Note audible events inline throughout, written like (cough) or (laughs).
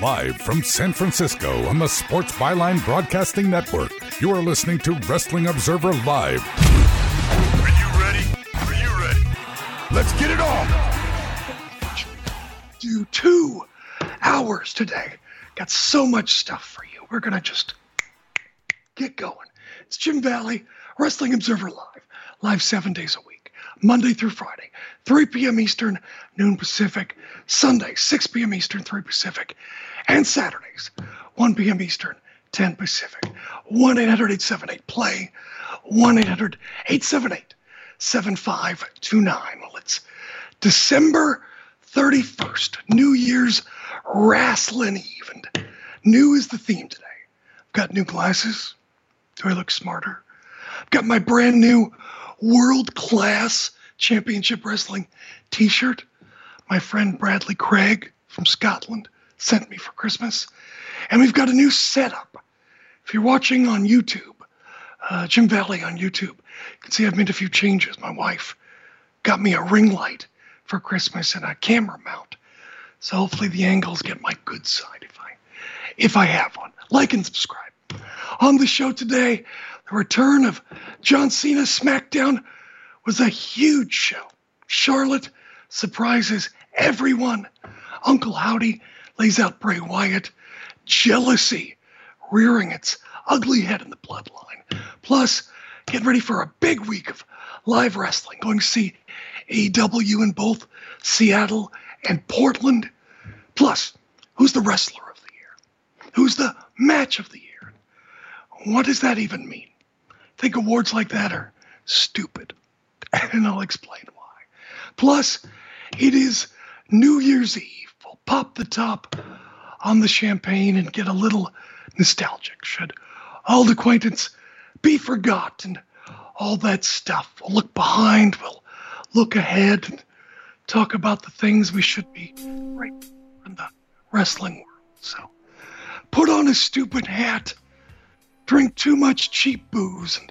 Live from San Francisco on the Sports Byline Broadcasting Network, you are listening to Wrestling Observer Live. Are you ready? Are you ready? Let's get it on! Do two hours today. Got so much stuff for you. We're going to just get going. It's Jim Valley, Wrestling Observer Live, live seven days a week, Monday through Friday, 3 p.m. Eastern, noon Pacific, Sunday, 6 p.m. Eastern, 3 Pacific, and Saturdays, 1 p.m. Eastern, 10 Pacific. 1 800 878 play, 1 800 878 7529. Well, it's December 31st, New Year's Wrestling Eve. And new is the theme today. I've got new glasses. Do I look smarter? I've got my brand new world class championship wrestling t shirt. My friend Bradley Craig from Scotland sent me for Christmas. And we've got a new setup. If you're watching on YouTube, uh, Jim Valley on YouTube, you can see I've made a few changes. My wife got me a ring light for Christmas and a camera mount. So hopefully the angles get my good side if I if I have one. Like and subscribe. On the show today, the return of John Cena SmackDown was a huge show. Charlotte surprises everyone. Uncle Howdy lays out Bray Wyatt. Jealousy rearing its ugly head in the bloodline. Plus, get ready for a big week of live wrestling. Going to see AEW in both Seattle and Portland. Plus, who's the wrestler of the year? Who's the match of the year? What does that even mean? think awards like that are stupid. (laughs) And I'll explain why. Plus, it is New Year's Eve. Pop the top on the champagne and get a little nostalgic. Should old acquaintance be forgotten? All that stuff. We'll look behind, we'll look ahead, and talk about the things we should be right in the wrestling world. So, put on a stupid hat, drink too much cheap booze, and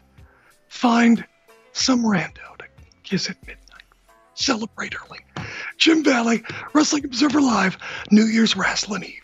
find some rando to kiss at midnight. Celebrate early. Jim Valley, Wrestling Observer Live, New Year's Wrestling Eve.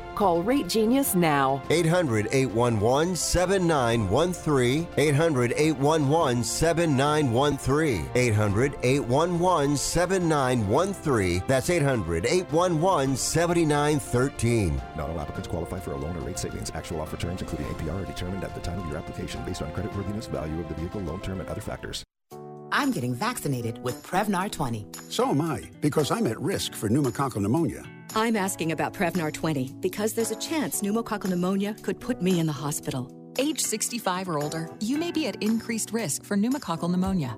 Call Rate Genius now. 800 811 7913. 800 811 7913. 800 811 7913. That's 800 811 7913. Not all applicants qualify for a loan or rate savings. Actual offer terms, including APR, are determined at the time of your application based on creditworthiness, value of the vehicle, loan term, and other factors. I'm getting vaccinated with Prevnar 20. So am I, because I'm at risk for pneumococcal pneumonia. I'm asking about Prevnar 20 because there's a chance pneumococcal pneumonia could put me in the hospital. Age 65 or older, you may be at increased risk for pneumococcal pneumonia.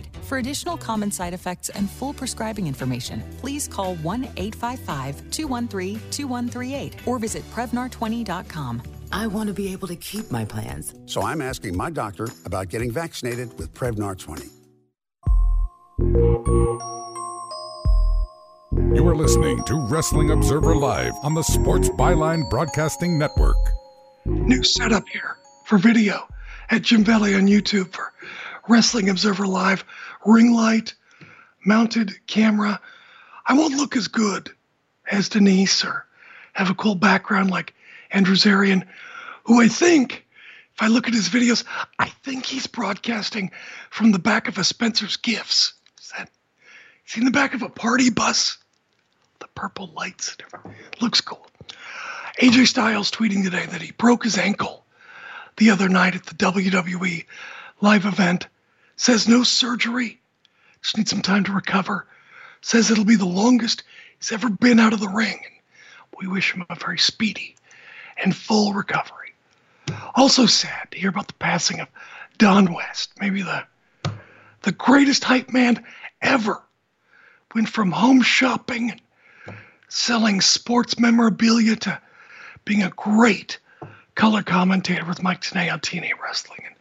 For additional common side effects and full prescribing information, please call 1 855 213 2138 or visit Prevnar20.com. I want to be able to keep my plans. So I'm asking my doctor about getting vaccinated with Prevnar 20. You are listening to Wrestling Observer Live on the Sports Byline Broadcasting Network. New setup here for video at Jim Valley on YouTube for Wrestling Observer Live. Ring light, mounted camera. I won't look as good as Denise or have a cool background like Andrew Zarian, who I think, if I look at his videos, I think he's broadcasting from the back of a Spencer's Gifts. Is that seen the back of a party bus? The purple lights. Looks cool. AJ Styles tweeting today that he broke his ankle the other night at the WWE live event. Says no surgery. Just needs some time to recover. Says it'll be the longest he's ever been out of the ring. We wish him a very speedy and full recovery. Also sad to hear about the passing of Don West, maybe the the greatest hype man ever. Went from home shopping and selling sports memorabilia to being a great color commentator with Mike Tenay on TNA Wrestling. And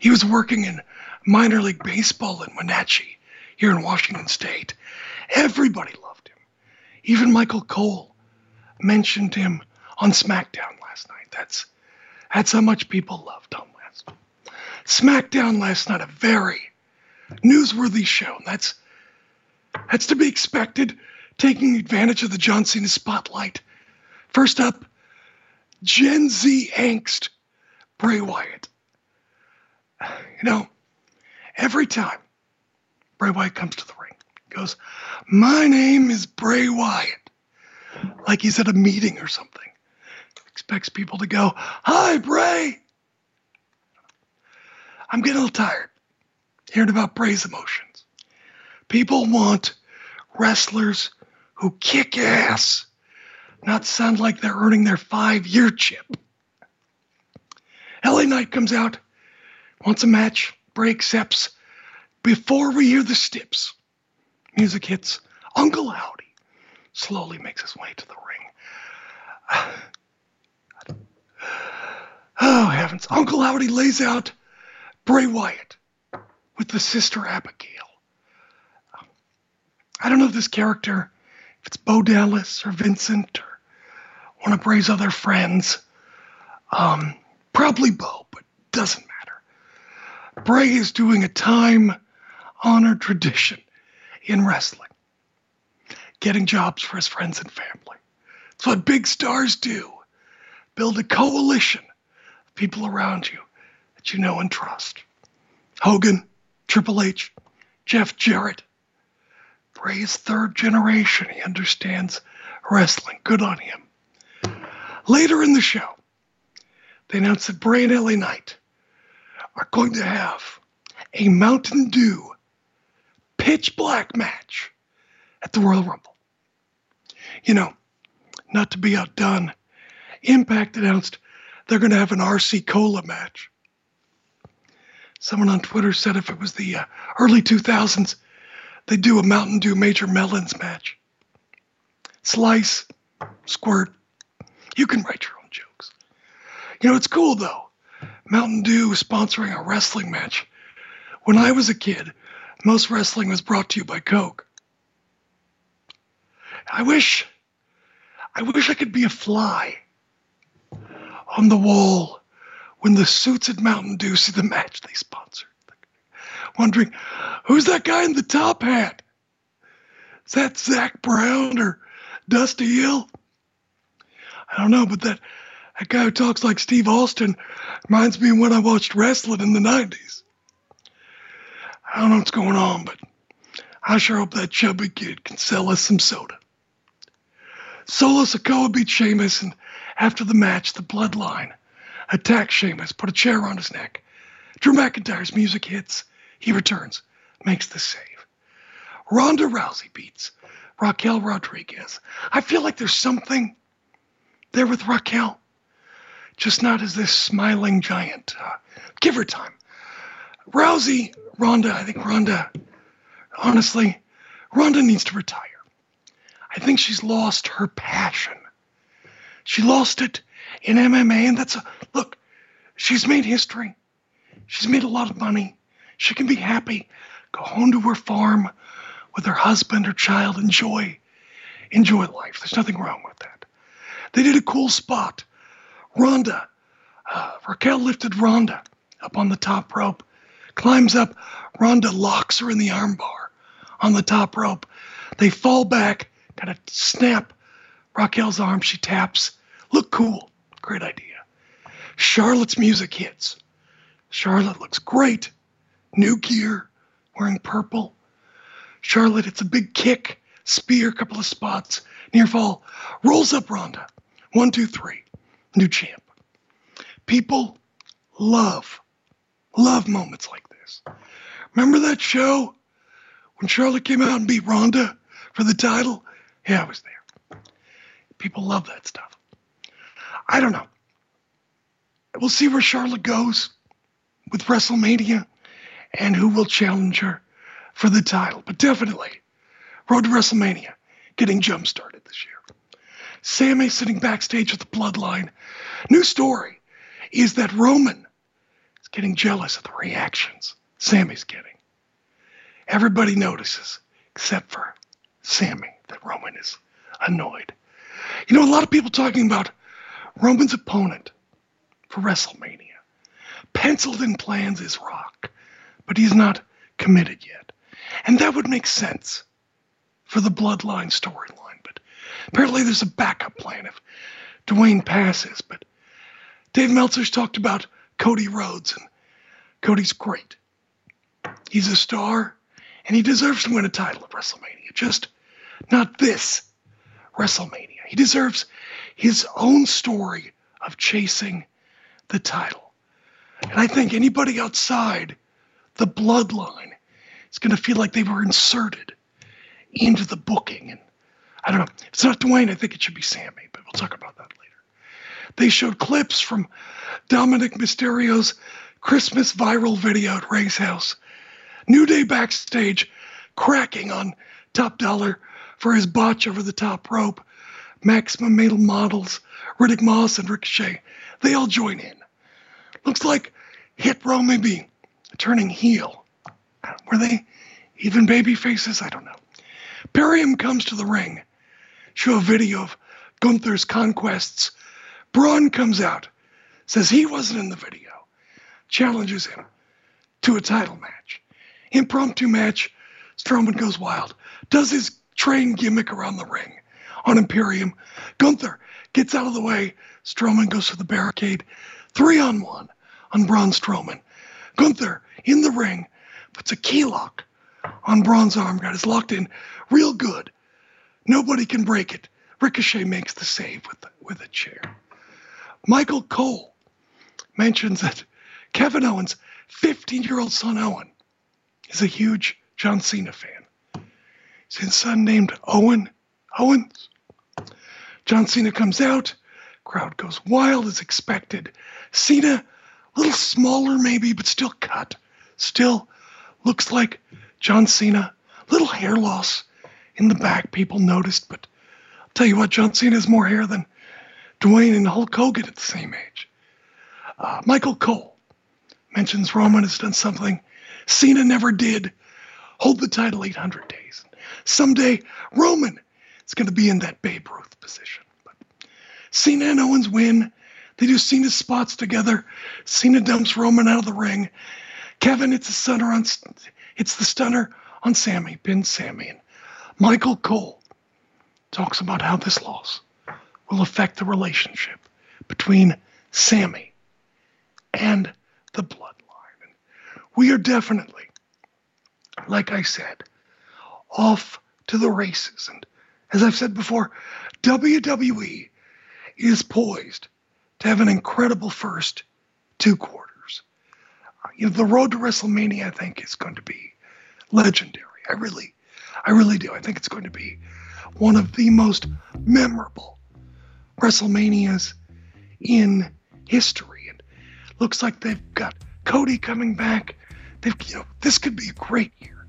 he was working in minor league baseball in Wenatchee here in Washington State. Everybody loved him. Even Michael Cole mentioned him on SmackDown last night. That's that's how much people loved Don West. SmackDown last night, a very newsworthy show. And that's that's to be expected, taking advantage of the John Cena spotlight. First up, Gen Z angst, Bray Wyatt. (sighs) You know, every time Bray Wyatt comes to the ring, he goes, My name is Bray Wyatt. Like he's at a meeting or something. Expects people to go, Hi, Bray. I'm getting a little tired hearing about Bray's emotions. People want wrestlers who kick ass, not sound like they're earning their five year chip. LA Knight comes out, wants a match, Bray accepts. Before we hear the stips, music hits. Uncle Howdy slowly makes his way to the ring. Oh, heavens. Uncle Howdy lays out Bray Wyatt with the sister Abigail. I don't know if this character, if it's Bo Dallas or Vincent or one of Bray's other friends. Um, probably Bo, but doesn't matter. Bray is doing a time honored tradition in wrestling, getting jobs for his friends and family. It's what big stars do build a coalition of people around you that you know and trust. Hogan, Triple H, Jeff Jarrett, Bray's third generation. He understands wrestling. Good on him. Later in the show, they announced that Bray and LA Knight are going to have a Mountain Dew pitch black match at the Royal Rumble. You know, not to be outdone, Impact announced they're going to have an RC Cola match. Someone on Twitter said if it was the uh, early 2000s, they'd do a Mountain Dew Major Melons match. Slice, squirt. You can write your own jokes. You know, it's cool though. Mountain Dew sponsoring a wrestling match. When I was a kid, most wrestling was brought to you by Coke. I wish, I wish I could be a fly on the wall when the suits at Mountain Dew see the match they sponsored. Wondering, who's that guy in the top hat? Is that Zac Brown or Dusty Hill? I don't know, but that, that guy who talks like Steve Austin reminds me of when I watched wrestling in the 90s. I don't know what's going on, but I sure hope that chubby kid can sell us some soda. Solo Sikoa beat Sheamus, and after the match, the Bloodline attack Sheamus, put a chair around his neck. Drew McIntyre's music hits. He returns, makes the save. Ronda Rousey beats Raquel Rodriguez. I feel like there's something there with Raquel, just not as this smiling giant. Uh, give her time. Rousey, Ronda, I think Ronda, honestly, Ronda needs to retire. I think she's lost her passion. She lost it in MMA, and that's a look. She's made history. She's made a lot of money. She can be happy. Go home to her farm with her husband, or child. Enjoy, enjoy life. There's nothing wrong with that. They did a cool spot. Ronda, uh, Raquel lifted Ronda up on the top rope, climbs up. Ronda locks her in the armbar on the top rope. They fall back, kind of snap Raquel's arm. She taps. Look cool. Great idea. Charlotte's music hits. Charlotte looks great. New gear, wearing purple. Charlotte hits a big kick, spear, couple of spots, near fall, rolls up Ronda. One, two, three. New champ. People love, love moments like this. Remember that show when Charlotte came out and beat Ronda for the title? Yeah, I was there. People love that stuff. I don't know. We'll see where Charlotte goes with WrestleMania and who will challenge her for the title. But definitely, Road to WrestleMania getting jump started this year. Sami sitting backstage with the bloodline. New story is that Roman is getting jealous of the reactions Sami's getting. Everybody notices, except for Sami, that Roman is annoyed. You know, a lot of people talking about Roman's opponent for WrestleMania. Penciled in plans is Rock, but he's not committed yet. And that would make sense for the Bloodline storyline. Apparently there's a backup plan if Dwayne passes. But Dave Meltzer's talked about Cody Rhodes, and Cody's great. He's a star, and he deserves to win a title at WrestleMania. Just not this WrestleMania. He deserves his own story of chasing the title. And I think anybody outside the bloodline is going to feel like they were inserted into the booking. And I don't know. It's not Dwayne. I think it should be Sami, but we'll talk about that later. They showed clips from Dominik Mysterio's Christmas viral video at Rey's house. New Day backstage, cracking on Top Dolla for his botch over the top rope. Maximum Male Models, Riddick Moss, and Ricochet, they all join in. Looks like Hit Row may be turning heel. Were they even baby faces? I don't know. Perium comes to the ring, show a video of Gunther's conquests. Braun comes out, says he wasn't in the video, challenges him to a title match. Impromptu match, Strowman goes wild, does his train gimmick around the ring on Imperium. Gunther gets out of the way. Strowman goes for the barricade. Three on one on Braun Strowman. Gunther in the ring puts a key lock on Braun's arm. Got his locked in real good. Nobody can break it. Ricochet makes the save with with a chair. Michael Cole mentions that Kevin Owens' 15 year old son Owen is a huge John Cena fan. His son named Owen Owens. John Cena comes out. Crowd goes wild as expected. Cena, a little smaller maybe, but still cut. Still looks like John Cena. Little hair loss in the back, people noticed, but I'll tell you what, John Cena has more hair than Dwayne and Hulk Hogan at the same age. Uh, Michael Cole mentions Roman has done something Cena never did hold the title 800 days. Someday, Roman is going to be in that Babe Ruth position. But Cena and Owens win. They do Cena spots together. Cena dumps Roman out of the ring. Kevin, it's the stunner on, it's the stunner on Sami, pins Sami. And Michael Cole talks about how this loss will affect the relationship between Sami and the bloodline. We are definitely, like I said, off to the races. And as I've said before, WWE is poised to have an incredible first two quarters. Uh, you know, the road to WrestleMania, I think, is going to be legendary. I really, I really do. I think it's going to be one of the most memorable WrestleManias in history. And looks like they've got Cody coming back. They've, you know, this could be a great year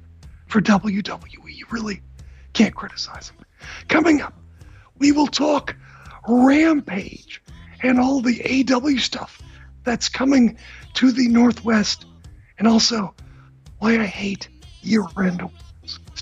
for WWE. You really can't criticize them. Coming up, we will talk Rampage and all the AEW stuff that's coming to the Northwest, and also why I hate year-end.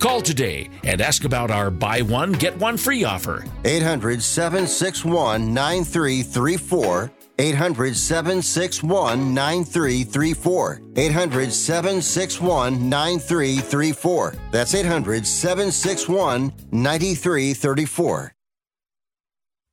Call today and ask about our buy one, get one free offer. 800 761 9334. 800 761 9334. 800 761 9334. That's 800 761 9334.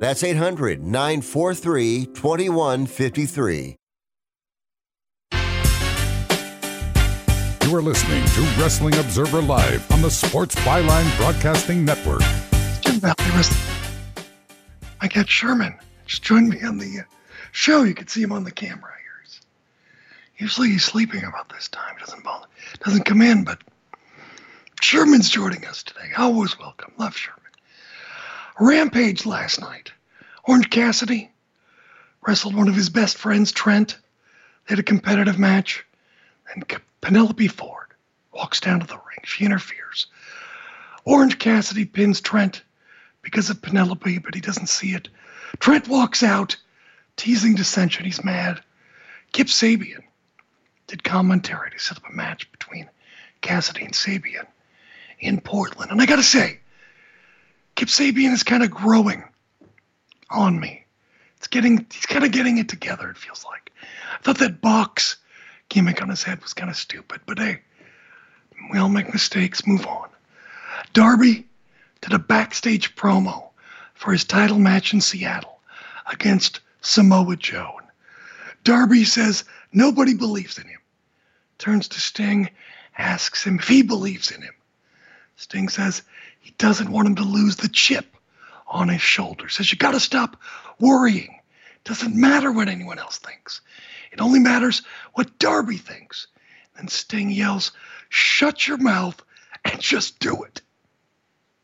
That's 800 943 2153. You are listening to Wrestling Observer Live on the Sports Byline Broadcasting Network. Jim Valley Wrestling. I got Sherman. Just joined me on the uh, show. You can see him on the camera here. He's, usually he's sleeping about this time. Doesn't bother. Doesn't come in, but Sherman's joining us today. Always welcome. Love Sherman. Rampage last night. Orange Cassidy wrestled one of his best friends, Trent. They had a competitive match. And Penelope Ford walks down to the ring. She interferes. Orange Cassidy pins Trent because of Penelope, but he doesn't see it. Trent walks out, teasing dissension. He's mad. Kip Sabian did commentary to set up a match between Cassidy and Sabian in Portland. And I got to say, Kip Sabian is kind of growing on me. It's getting, he's kind of getting it together, it feels like. I thought that box gimmick on his head was kind of stupid, but hey, we all make mistakes, move on. Darby did a backstage promo for his title match in Seattle against Samoa Joe. Darby says nobody believes in him. Turns to Sting, asks him if he believes in him. Sting says he doesn't want him to lose the chip on his shoulder. Says you got to stop worrying. Doesn't matter what anyone else thinks. It only matters what Darby thinks. Then Sting yells, "Shut your mouth and just do it."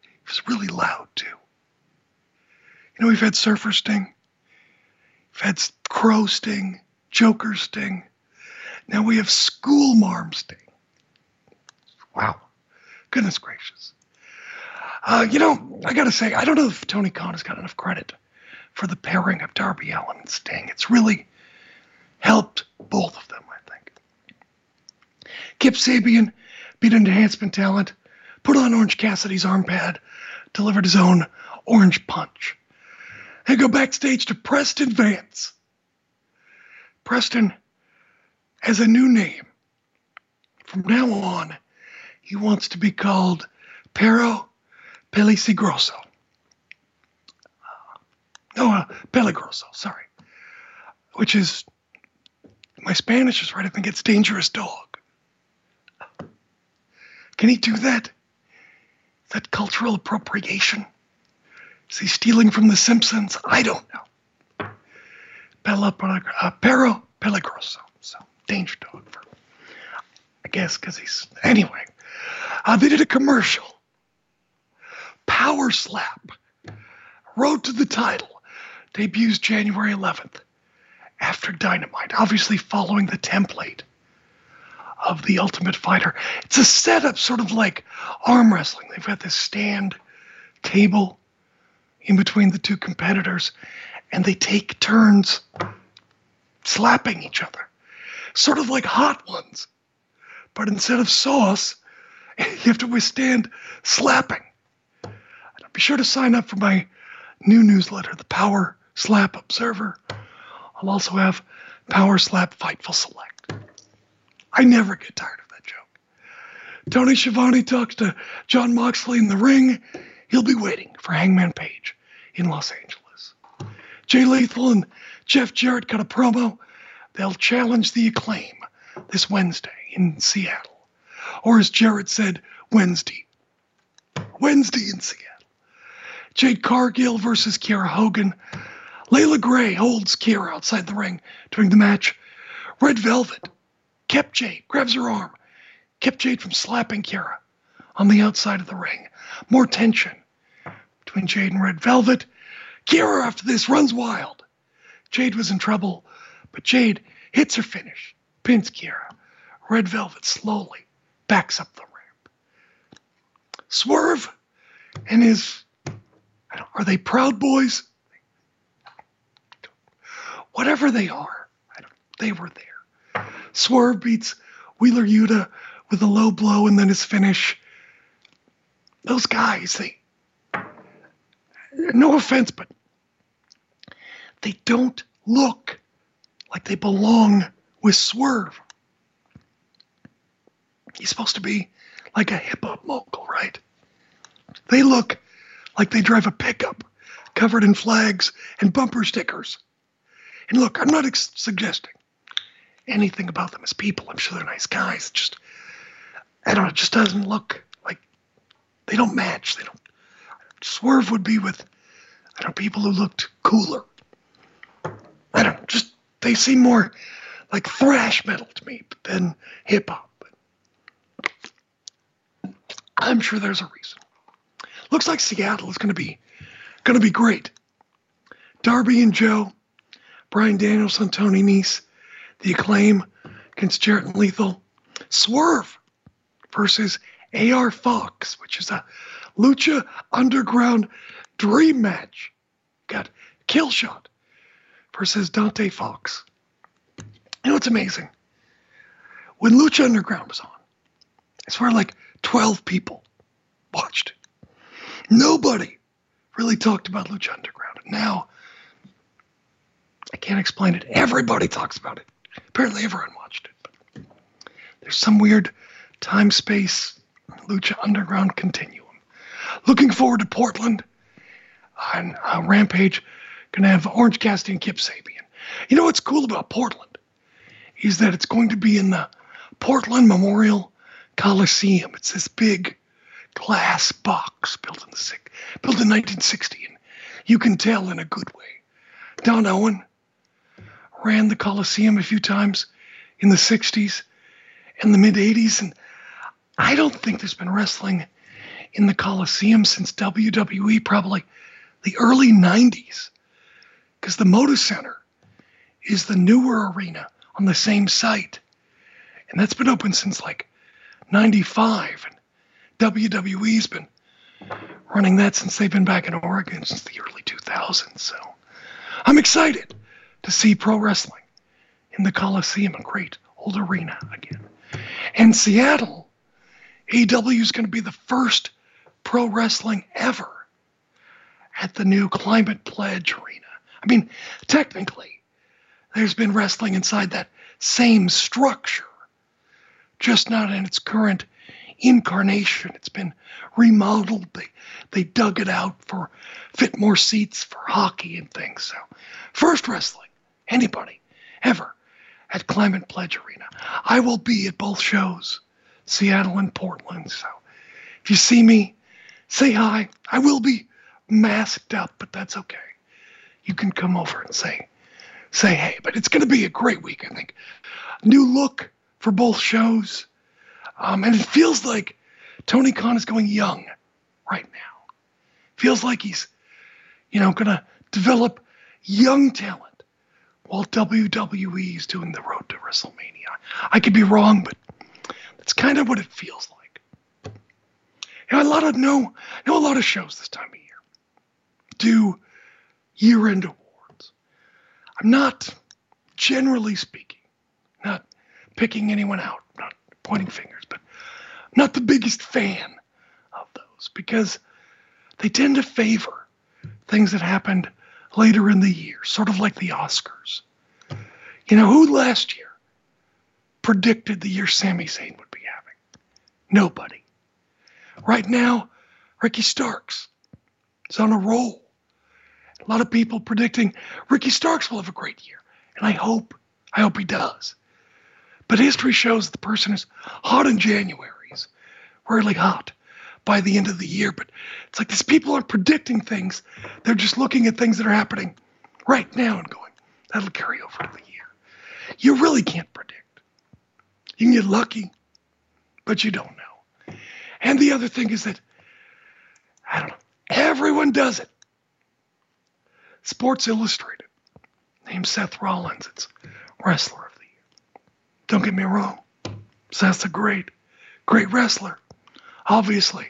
He was really loud too. You know, we've had Surfer Sting, we've had Crow Sting, Joker Sting. Now we have School Marm Sting. Wow. Goodness gracious. Uh, you know, I got to say, I don't know if Tony Khan has got enough credit for the pairing of Darby Allin and Sting. It's really helped both of them, I think. Kip Sabian beat an enhancement talent, put on Orange Cassidy's arm pad, delivered his own orange punch. And go backstage to Preston Vance. Preston has a new name. From now on, he wants to be called Perro Peligroso. No, uh, Peligroso, sorry. Which is, my Spanish is right, I think it's dangerous dog. Can he do that? that cultural appropriation? Is he stealing from The Simpsons? I don't know. Bella, uh, Perro Peligroso. So, danger dog for, I guess, because he's, anyway. Uh, they did a commercial. Power Slap. Road to the title. Debuts January 11th after Dynamite, obviously following the template of the Ultimate Fighter. It's a setup sort of like arm wrestling. They've got this stand table in between the two competitors, and they take turns slapping each other, sort of like hot ones. But instead of sauce, (laughs) you have to withstand slapping. Be sure to sign up for my new newsletter, the Power Slap Observer. I'll also have Power Slap Fightful Select. I never get tired of that joke. Tony Schiavone talks to Jon Moxley in the ring. He'll be waiting for Hangman Page in Los Angeles. Jay Lethal and Jeff Jarrett got a promo. They'll challenge the acclaim this Wednesday in Seattle. Or as Jarrett said, Wednesday. Wednesday in Seattle. Jade Cargill versus Kiera Hogan. Leila Grey holds Kiera outside the ring during the match. Red Velvet kept Jade, grabs her arm, kept Jade from slapping Kiera on the outside of the ring. More tension between Jade and Red Velvet. Kiera, after this, runs wild. Jade was in trouble, but Jade hits her finish, pins Kiera. Red Velvet slowly backs up the ramp. Swerve and his are they Proud Boys? Whatever they are, they were there. Swerve beats Wheeler Yuta with a low blow and then his finish. Those guys, they, no offense, but they don't look like they belong with Swerve. he's supposed to be like a hip hop mogul, right? They look like they drive a pickup covered in flags and bumper stickers. And look, I'm not ex- suggesting anything about them as people. I'm sure they're nice guys. Just, I don't know, it just doesn't look like they don't match. They don't. Swerve would be with, I don't know, people who looked cooler. I don't know, just, they seem more like thrash metal to me than hip hop. I'm sure there's a reason. Looks like Seattle is going to be going to be great. Darby and Joe, Bryan Danielson, Tony Nese, The Acclaim against Jarrett and Lethal, Swerve versus AR Fox, which is a Lucha Underground dream match. Got Killshot versus Dante Fox. You know what's amazing? When Lucha Underground was on, it's where like 12 people watched. Nobody really talked about Lucha Underground. Now, I can't explain it. Everybody talks about it. Apparently, everyone watched it. But there's some weird time space Lucha Underground continuum. Looking forward to Portland on uh, Rampage. Gonna have Orange Cassidy and Kip Sabian. You know what's cool about Portland is that it's going to be in the Portland Memorial Coliseum. It's this big glass box built in the built in 1960, and you can tell in a good way. Don Owen ran the Coliseum a few times in the 60s and the mid 80s, and I don't think there's been wrestling in the Coliseum since WWE, probably the early 90s, because the Moda Center is the newer arena on the same site, and that's been open since like 95, and WWE's been running that since they've been back in Oregon since the early 2000s. So I'm excited to see pro wrestling in the Coliseum, a great old arena again. And Seattle, AEW is going to be the first pro wrestling ever at the new Climate Pledge Arena. I mean, technically, there's been wrestling inside that same structure, just not in its current incarnation. It's been remodeled. They they dug it out for fit more seats for hockey and things. So first wrestling, anybody, ever at Climate Pledge Arena. I will be at both shows, Seattle and Portland. So if you see me, say hi. I will be masked up, but that's okay. You can come over and say say hey. But it's gonna be a great week, I think. New look for both shows. Um, and it feels like Tony Khan is going young right now. Feels like he's, you know, going to develop young talent while WWE is doing the road to WrestleMania. I could be wrong, but that's kind of what it feels like. You know, a lot of know know a lot of shows this time of year do year-end awards. I'm not, generally speaking, not picking anyone out, pointing fingers, but I'm not the biggest fan of those because they tend to favor things that happened later in the year, sort of like the Oscars. You know, who last year predicted the year Sami Zayn would be having? Nobody. Right now, Ricky Starks is on a roll. A lot of people predicting Ricky Starks will have a great year. And I hope, I hope he does. But history shows the person is hot in January, is really hot by the end of the year. But it's like these people aren't predicting things. They're just looking at things that are happening right now and going, that'll carry over to the year. You really can't predict. You can get lucky, but you don't know. And the other thing is that, I don't know, everyone does it. Sports Illustrated named Seth Rollins its wrestler. Don't get me wrong, Seth's a great, great wrestler. Obviously,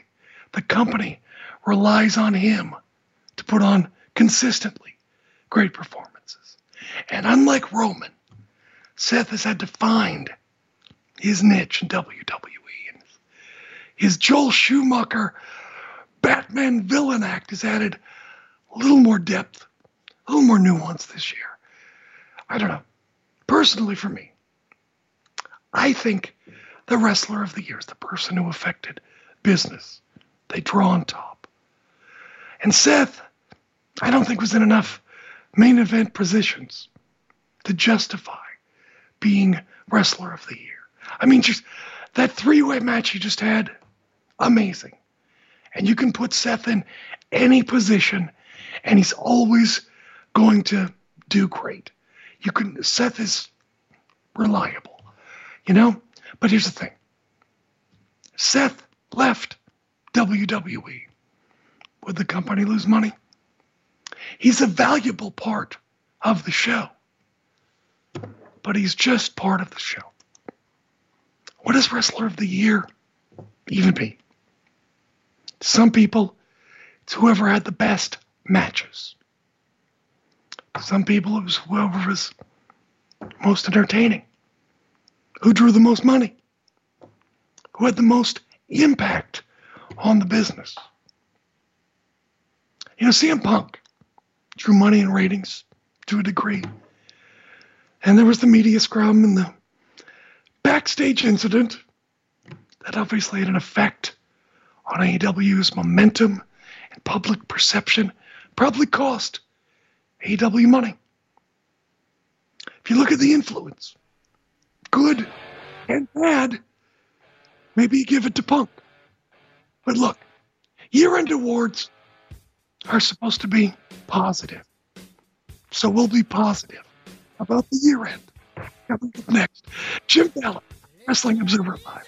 the company relies on him to put on consistently great performances. And unlike Roman, Seth has had to find his niche in WWE. And his Joel Schumacher Batman villain act has added a little more depth, a little more nuance this year. I don't know. Personally, for me, I think the wrestler of the year is the person who affected business. They draw on top. And Seth, I don't think was in enough main event positions to justify being wrestler of the year. I mean, just that three way match he just had, amazing. And you can put Seth in any position, and he's always going to do great. You can Seth is reliable, you know. But here's the thing: Seth left WWE. Would the company lose money? He's a valuable part of the show, but he's just part of the show. What does Wrestler of the Year even be? Some people, it's whoever had the best matches. Some people, it was whoever was most entertaining. Who drew the most money? Who had the most impact on the business? You know, CM Punk drew money and ratings to a degree. And there was the media scrum and the backstage incident that obviously had an effect on AEW's momentum and public perception, probably cost AEW money. If you look at the influence, good and bad, maybe give it to Punk. But look, year end awards are supposed to be positive. So we'll be positive about the year end. Coming up next, Jim Valley, Wrestling Observer Live.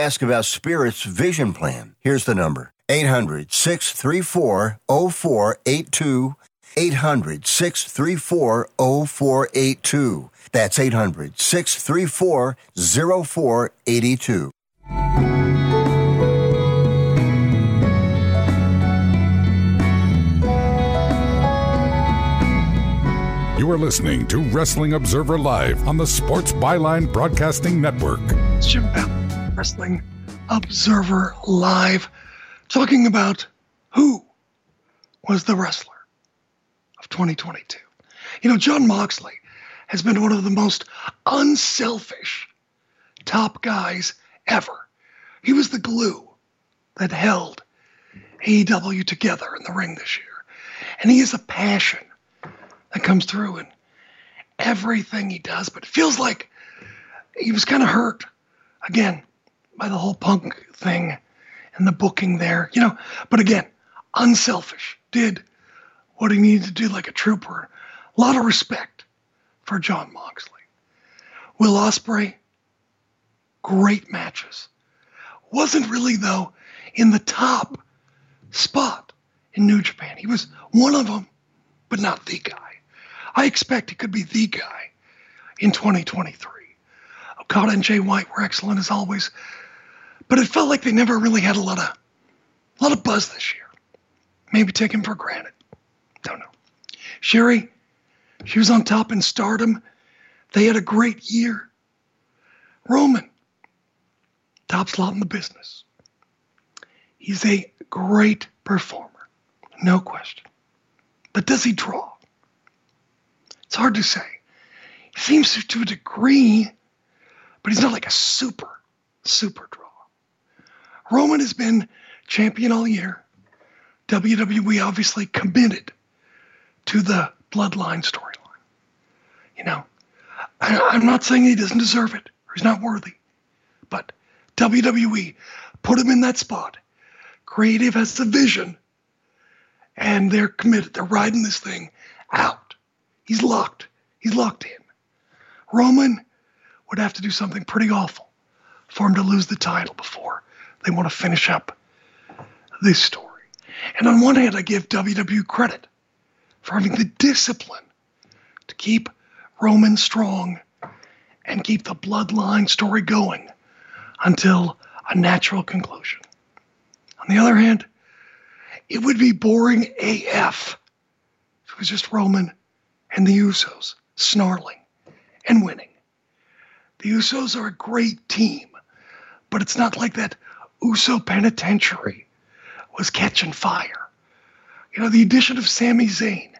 ask about Spirit's vision plan. Here's the number 800 634 0482. 800 634 0482. That's 800 634 0482. You are listening to Wrestling Observer Live on the Sports Byline Broadcasting Network. Jim Bell. Wrestling Observer Live, talking about who was the wrestler of 2022. You know, Jon Moxley has been one of the most unselfish top guys ever. He was the glue that held AEW together in the ring this year. And he has a passion that comes through in everything he does, but it feels like he was kind of hurt again by the whole punk thing and the booking there, you know. But again, unselfish, did what he needed to do like a trooper. A lot of respect for Jon Moxley. Will Ospreay, great matches. Wasn't really though in the top spot in New Japan. He was one of them, but not the guy. I expect he could be the guy in 2023. Okada and Jay White were excellent as always, but it felt like they never really had a lot of a lot of buzz this year. Maybe taken for granted. Don't know. Syuri, she was on top in stardom. They had a great year. Roman, top slot in the business. He's a great performer, no question. But does he draw? It's hard to say. Seems to, to a degree, but he's not like a super, super draw. Roman has been champion all year. WWE obviously committed to the bloodline storyline. You know, I, I'm not saying he doesn't deserve it or he's not worthy, but WWE put him in that spot. Creative has the vision, and they're committed. They're riding this thing out. He's locked. He's locked in. Roman would have to do something pretty awful for him to lose the title before they want to finish up this story. And on one hand, I give WWE credit for having the discipline to keep Roman strong and keep the bloodline story going until a natural conclusion. On the other hand, it would be boring AF if it was just Roman and the Usos snarling and winning. The Usos are a great team, but it's not like that Uso penitentiary was catching fire. You know, the addition of Sami Zayn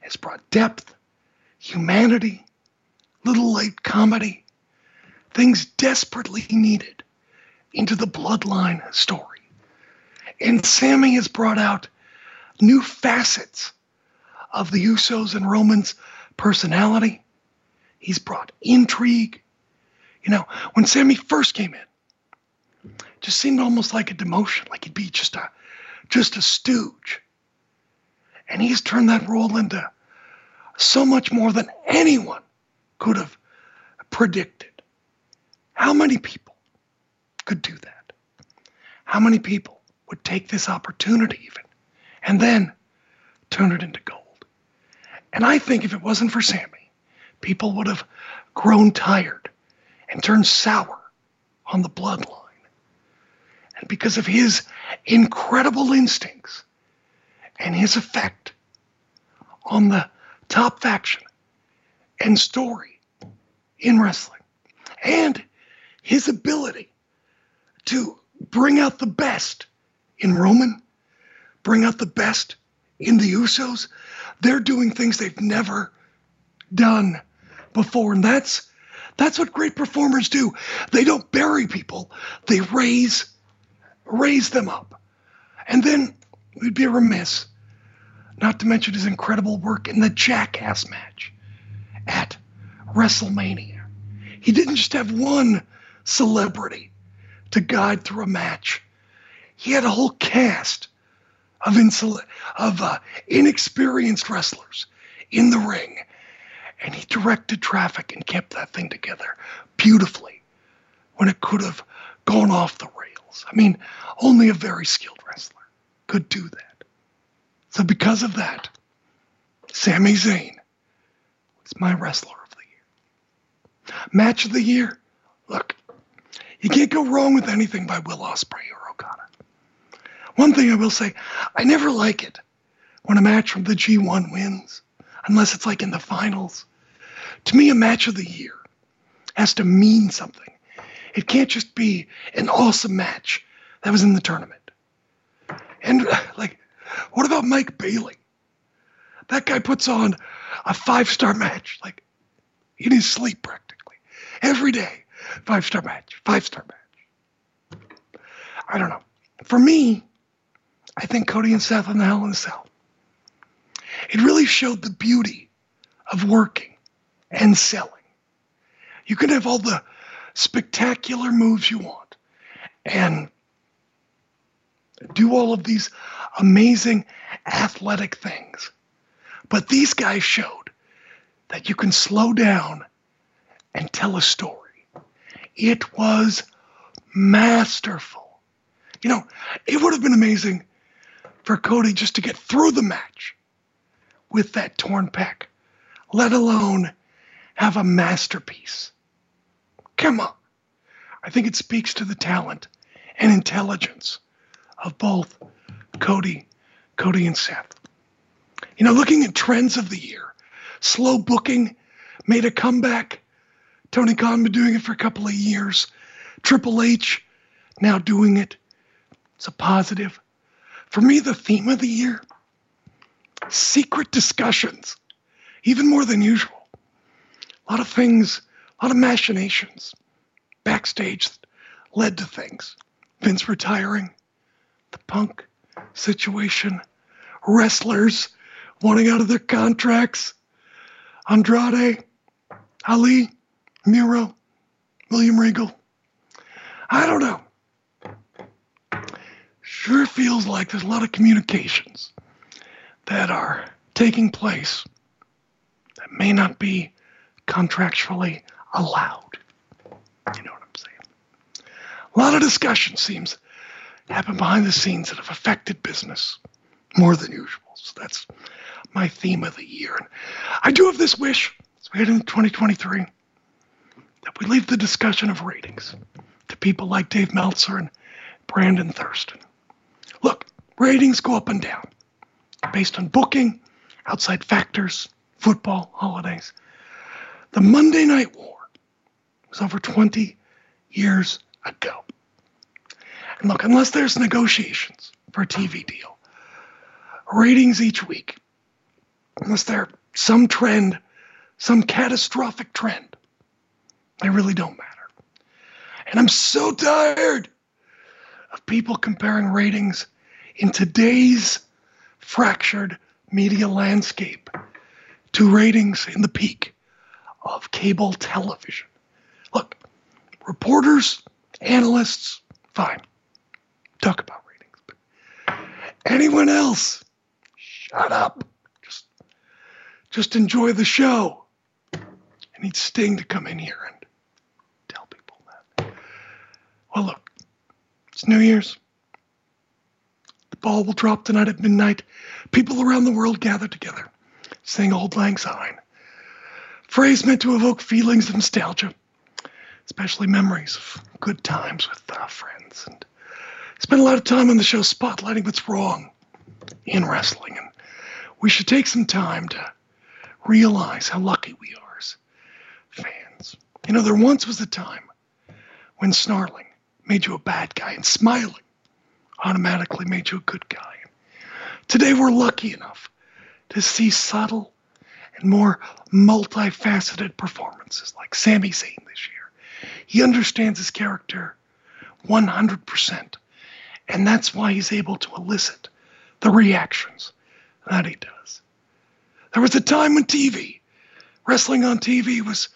has brought depth, humanity, little light comedy, things desperately needed into the bloodline story. And Sami has brought out new facets of the Usos and Romans' personality. He's brought intrigue. You know, when Sami first came in, it just seemed almost like a demotion, like he'd be just a just a stooge. And he's turned that role into so much more than anyone could have predicted. How many people could do that? How many people would take this opportunity, even, and then turn it into gold? And I think if it wasn't for Sami, people would have grown tired and turned sour on the bloodline. And because of his incredible instincts and his effect on the top faction and story in wrestling, and his ability to bring out the best in Roman, bring out the best in the Usos. They're doing things they've never done before, and that's that's what great performers do. They don't bury people; they raise raise them up. And then we'd be remiss not to mention his incredible work in the Jackass match at WrestleMania. He didn't just have one celebrity to guide through a match. He had a whole cast of, insul- of uh, inexperienced wrestlers in the ring, and he directed traffic and kept that thing together beautifully when it could have gone off the rails. I mean, only a very skilled wrestler could do that. So, because of that, Sami Zayn was my wrestler of the year. Match of the year. Look, you can't go wrong with anything by Will Ospreay or Okada. One thing I will say, I never like it when a match from the G1 wins. unless it's like in the finals. To me, a match of the year has to mean something. It can't just be an awesome match that was in the tournament. And (laughs) like, what about Mike Bailey? That guy puts on a five star match, like in his sleep practically. Every day. Five star match, five star match. I don't know. For me, I think Cody and Seth on the Hell in a Cell. It really showed the beauty of working and selling. You can have all the spectacular moves you want and do all of these amazing athletic things. But these guys showed that you can slow down and tell a story. It was masterful. You know, it would have been amazing for Cody just to get through the match with that torn pec, let alone have a masterpiece. Come on. I think it speaks to the talent and intelligence of both Cody, Cody and Seth. You know, looking at trends of the year, slow booking made a comeback. Tony Khan been doing it for a couple of years. Triple H now doing it. It's a positive. For me, the theme of the year secret discussions, even more than usual. A lot of things, a lot of machinations backstage led to things. Vince retiring, the punk situation, wrestlers wanting out of their contracts, Andrade, Ali, Miro, William Regal. I don't know. Sure feels like there's a lot of communications that are taking place that may not be contractually allowed. You know what I'm saying? A lot of discussion seems to happen behind the scenes that have affected business more than usual. So that's my theme of the year. And I do have this wish as we head into 2023 that we leave the discussion of ratings to people like Dave Meltzer and Brandon Thurston. Look, ratings go up and down based on booking, outside factors, football, holidays. The Monday Night War was over 20 years ago. And look, unless there's negotiations for a TV deal, ratings each week, unless there's some trend, some catastrophic trend, they really don't matter. And I'm so tired of people comparing ratings in today's fractured media landscape to ratings in the peak of cable television. Look, reporters, analysts, fine. Talk about ratings. But anyone else, shut up. Just, just enjoy the show. I need Sting to come in here and tell people that. Well, look, it's New Year's. The ball will drop tonight at midnight. People around the world gather together, sing Auld Lang Syne. Phrase meant to evoke feelings of nostalgia, especially memories of good times with uh, friends. And spend a lot of time on the show spotlighting what's wrong in wrestling. And we should take some time to realize how lucky we are as fans. You know, there once was a time when snarling made you a bad guy and smiling automatically made you a good guy. Today we're lucky enough to see subtle and more multifaceted performances like Sami Zayn this year. He understands his character 100%, and that's why he's able to elicit the reactions that he does. There was a time when TV, wrestling on TV, was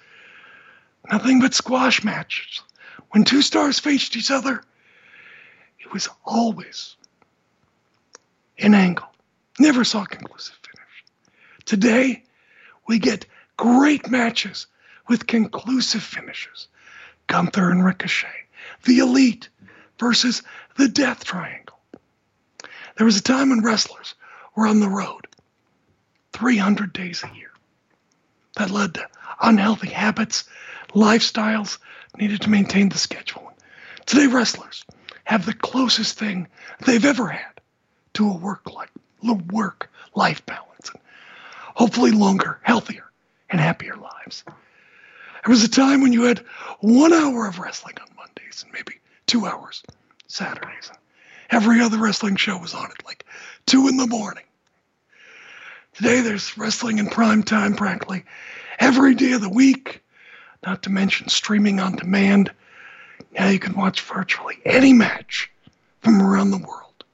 nothing but squash matches. When two stars faced each other, it was always an angle. Never saw a conclusive finish. Today, we get great matches with conclusive finishes. Gunther and Ricochet, the Elite versus the Death Triangle. There was a time when wrestlers were on the road 300 days a year. That led to unhealthy habits, lifestyles needed to maintain the schedule. Today, wrestlers have the closest thing they've ever had to a work life, balance. Hopefully longer, healthier, and happier lives. There was a time when you had one hour of wrestling on Mondays and maybe two hours Saturdays. Every other wrestling show was on at like two in the morning. Today there's wrestling in prime time practically every day of the week, not to mention streaming on demand. Now you can watch virtually any match from around the world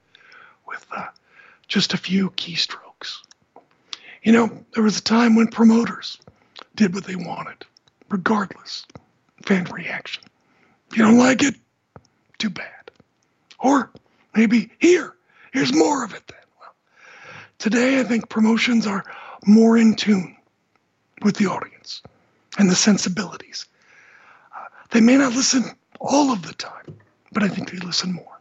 with uh, just a few keystrokes. You know, there was a time when promoters did what they wanted, regardless fan reaction. If you don't like it, too bad. Or maybe here, here's more of it then. Well, today I think promotions are more in tune with the audience and the sensibilities. Uh, they may not listen all of the time, but I think they listen more.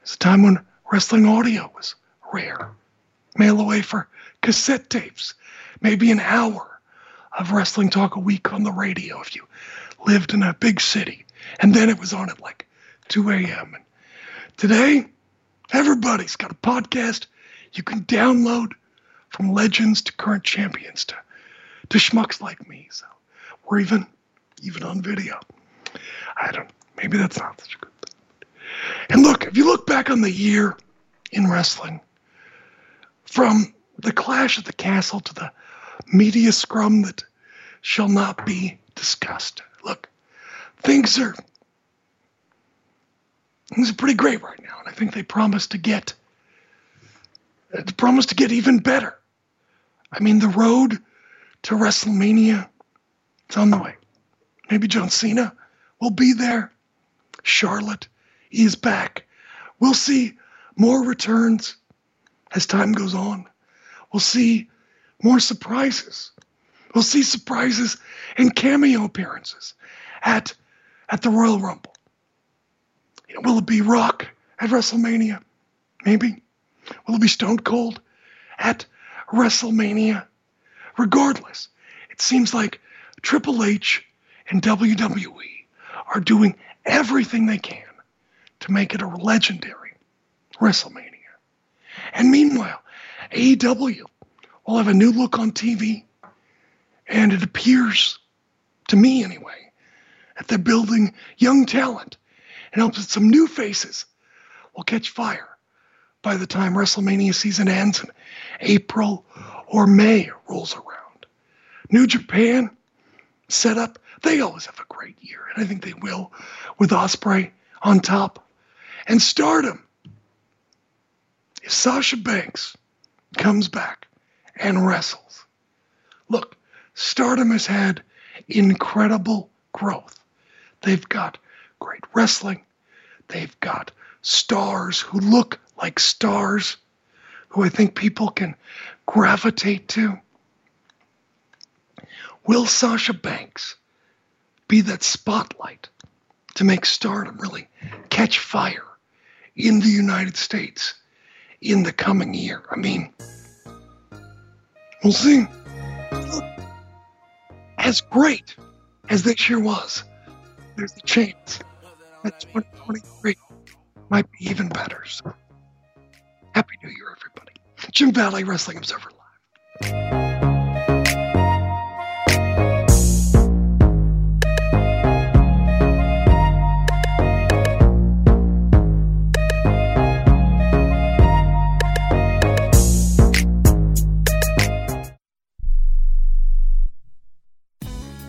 It's a time when wrestling audio was rare. Mail away for cassette tapes, maybe an hour of wrestling talk a week on the radio if you lived in a big city. And then it was on at like 2 a.m. And today, everybody's got a podcast you can download from legends to current champions to, to schmucks like me. So we're even even on video. I don't maybe that's not such a good thing. And look, if you look back on the year in wrestling, from the clash at the castle to the media scrum that shall not be discussed. Look, things are things are pretty great right now, and I think they promise to get uh, promise to get even better. I mean, the road to WrestleMania, it's on the way. Maybe John Cena will be there. Charlotte is back. We'll see more returns as time goes on. We'll see more surprises. We'll see surprises and cameo appearances at at the Royal Rumble. You know, will it be Rock at WrestleMania? Maybe. Will it be Stone Cold at WrestleMania? Regardless, it seems like Triple H and WWE are doing everything they can to make it a legendary WrestleMania. And meanwhile, AEW will have a new look on TV, and it appears, to me anyway, that they're building young talent and hopes that some new faces will catch fire by the time WrestleMania season ends and April or May rolls around. New Japan set up, they always have a great year, and I think they will with Ospreay on top. And Stardom, if Sasha Banks comes back and wrestles, look, Stardom has had incredible growth. They've got great wrestling. They've got stars who look like stars, who I think people can gravitate to. Will Sasha Banks be that spotlight to make stardom really catch fire in the United States in the coming year? I mean, we'll see. Look, As great as this year was, there's a chance that 2023 might be even better. So, Happy New Year, everybody. Jim Valley Wrestling Observer Live.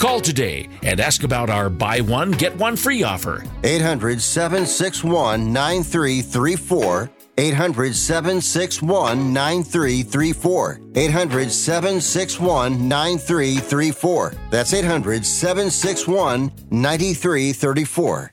Call today and ask about our buy one, get one free offer. 800 761 9334. 800 761 9334. 800 761 9334. That's 800 761 9334.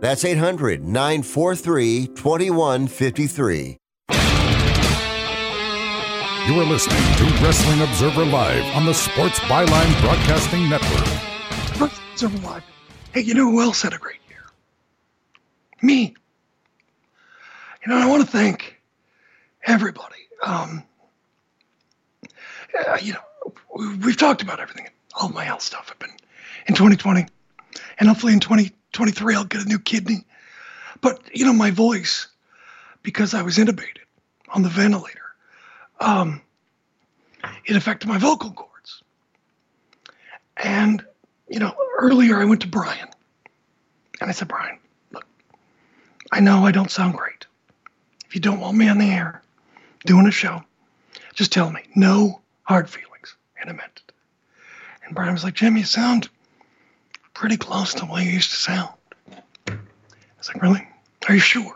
That's 800 943 2153. You are listening to Wrestling Observer Live on the Sports Byline Broadcasting Network. Wrestling Observer Live. Hey, you know who else had a great year? Me. You know, I want to thank everybody. Um, uh, you know, we- we've talked about everything, all my health stuff. I've been in 2020, and hopefully in 2023 I'll get a new kidney. But you know, my voice, because I was intubated on the ventilator, um, it affected my vocal cords. And you know, earlier I went to Bryan, and I said, Bryan, look, I know I don't sound great. If you don't want me on the air doing a show, just tell me. No hard feelings. And I meant it. And Bryan was like, Jim, you sound pretty close to the way you used to sound. I was like, really? Are you sure?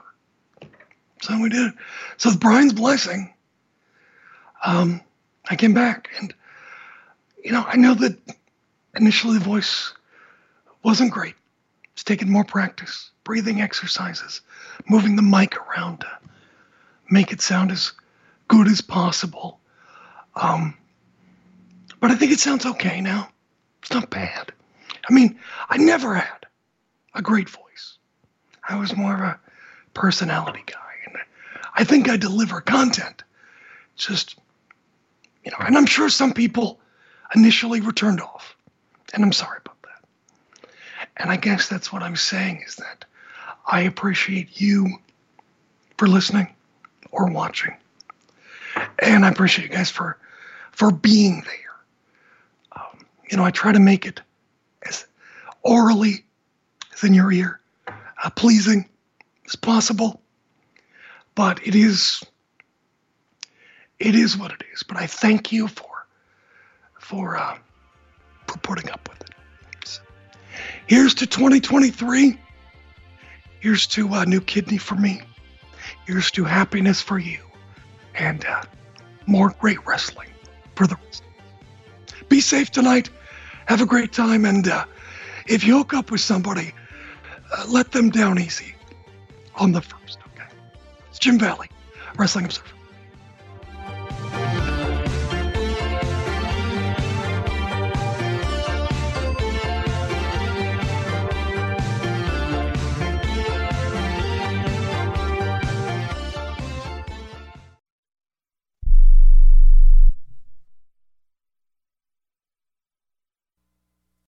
So we did. So with Bryan's blessing, um, I came back. And, you know, I know that initially the voice wasn't great. It's taken more practice, breathing exercises, moving the mic around to make it sound as good as possible. Um, but I think it sounds okay now. It's not bad. I mean, I never had a great voice. I was more of a personality guy, and I think I deliver content. Just, you know, and I'm sure some people initially were turned off, and I'm sorry about that. And I guess that's what I'm saying is that I appreciate you for listening or watching, and I appreciate you guys for for being there. Um, you know, I try to make it orally as in your ear, uh, pleasing as possible. But it is, it is what it is. But I thank you for, for, uh, for putting up with it. So, here's to 2023. Here's to a new kidney for me. Here's to happiness for you, and uh, more great wrestling for the rest. Be safe tonight. Have a great time, and uh, if you hook up with somebody, uh, let them down easy on the first. Okay. It's Jim Valley, Wrestling Observer.